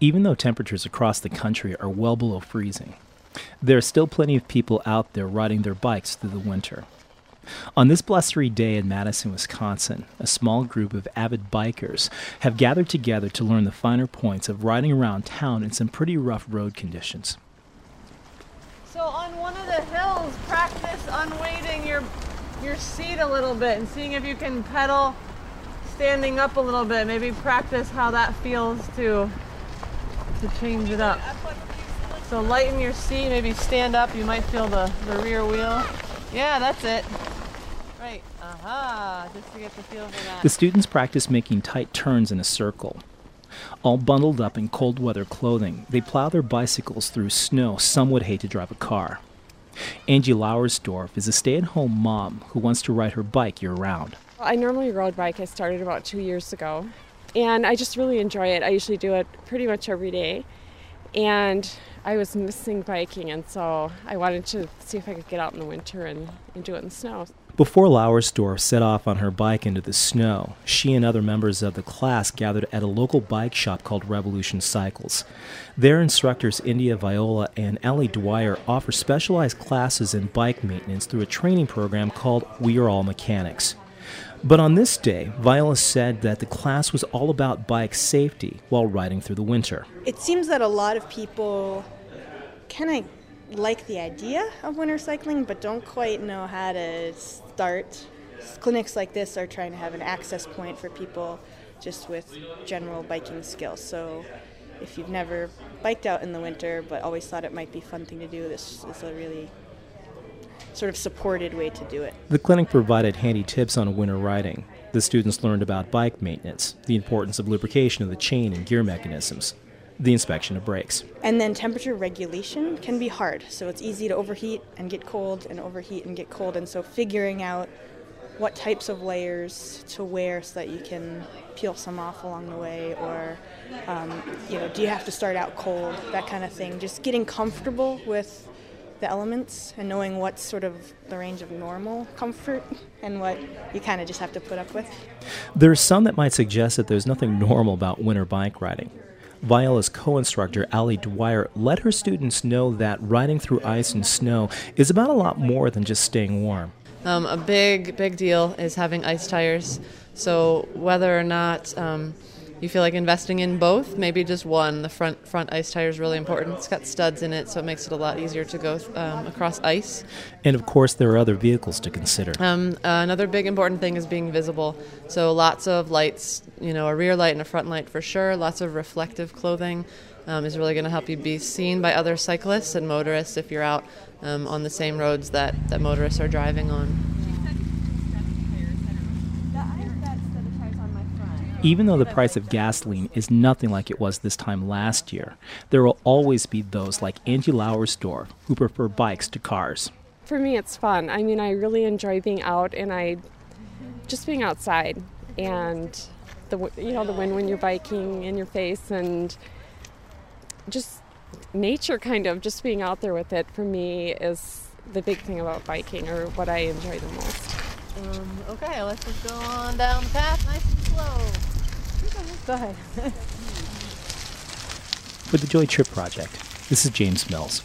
Even though temperatures across the country are well below freezing, there are still plenty of people out there riding their bikes through the winter. On this blustery day in Madison, Wisconsin, a small group of avid bikers have gathered together to learn the finer points of riding around town in some pretty rough road conditions. So on one of the hills, practice unweighting your your seat a little bit and seeing if you can pedal standing up a little bit. Maybe practice how that feels to to change it up. So lighten your seat, maybe stand up. You might feel the, the rear wheel. Yeah, that's it. Right. Aha. Just to get the feel for that. The students practice making tight turns in a circle. All bundled up in cold weather clothing, they plow their bicycles through snow some would hate to drive a car. Angie Lauersdorf is a stay at home mom who wants to ride her bike year round. I normally road bike. I started about two years ago. And I just really enjoy it. I usually do it pretty much every day. And I was missing biking, and so I wanted to see if I could get out in the winter and, and do it in the snow. Before Lauersdorf set off on her bike into the snow, she and other members of the class gathered at a local bike shop called Revolution Cycles. Their instructors, India Viola and Ellie Dwyer, offer specialized classes in bike maintenance through a training program called We Are All Mechanics. But on this day, Viola said that the class was all about bike safety while riding through the winter. It seems that a lot of people kind of like the idea of winter cycling, but don't quite know how to start. Clinics like this are trying to have an access point for people just with general biking skills. So if you've never biked out in the winter but always thought it might be a fun thing to do, this is a really sort of supported way to do it. The clinic provided handy tips on winter riding. The students learned about bike maintenance, the importance of lubrication of the chain and gear mechanisms, the inspection of brakes. And then temperature regulation can be hard. So it's easy to overheat and get cold and overheat and get cold. And so figuring out what types of layers to wear so that you can peel some off along the way or um, you know do you have to start out cold that kind of thing just getting comfortable with the elements and knowing what's sort of the range of normal comfort and what you kind of just have to put up with. There are some that might suggest that there's nothing normal about winter bike riding. Viola's co instructor, Allie Dwyer, let her students know that riding through ice and snow is about a lot more than just staying warm. Um, a big, big deal is having ice tires. So, whether or not um, you feel like investing in both, maybe just one. The front front ice tire is really important. It's got studs in it, so it makes it a lot easier to go um, across ice. And of course, there are other vehicles to consider. Um, uh, another big important thing is being visible. So lots of lights, you know, a rear light and a front light for sure. Lots of reflective clothing. Um, is really going to help you be seen by other cyclists and motorists if you're out um, on the same roads that, that motorists are driving on. Even though the price of gasoline is nothing like it was this time last year, there will always be those like Angie Lauersdorf who prefer bikes to cars. For me, it's fun. I mean, I really enjoy being out and I just being outside and the you know the wind when you're biking in your face and just nature kind of just being out there with it for me is the big thing about biking or what I enjoy the most. Um, okay, let's just go on down the path nice and slow. Go ahead. For the Joy Trip Project, this is James Mills.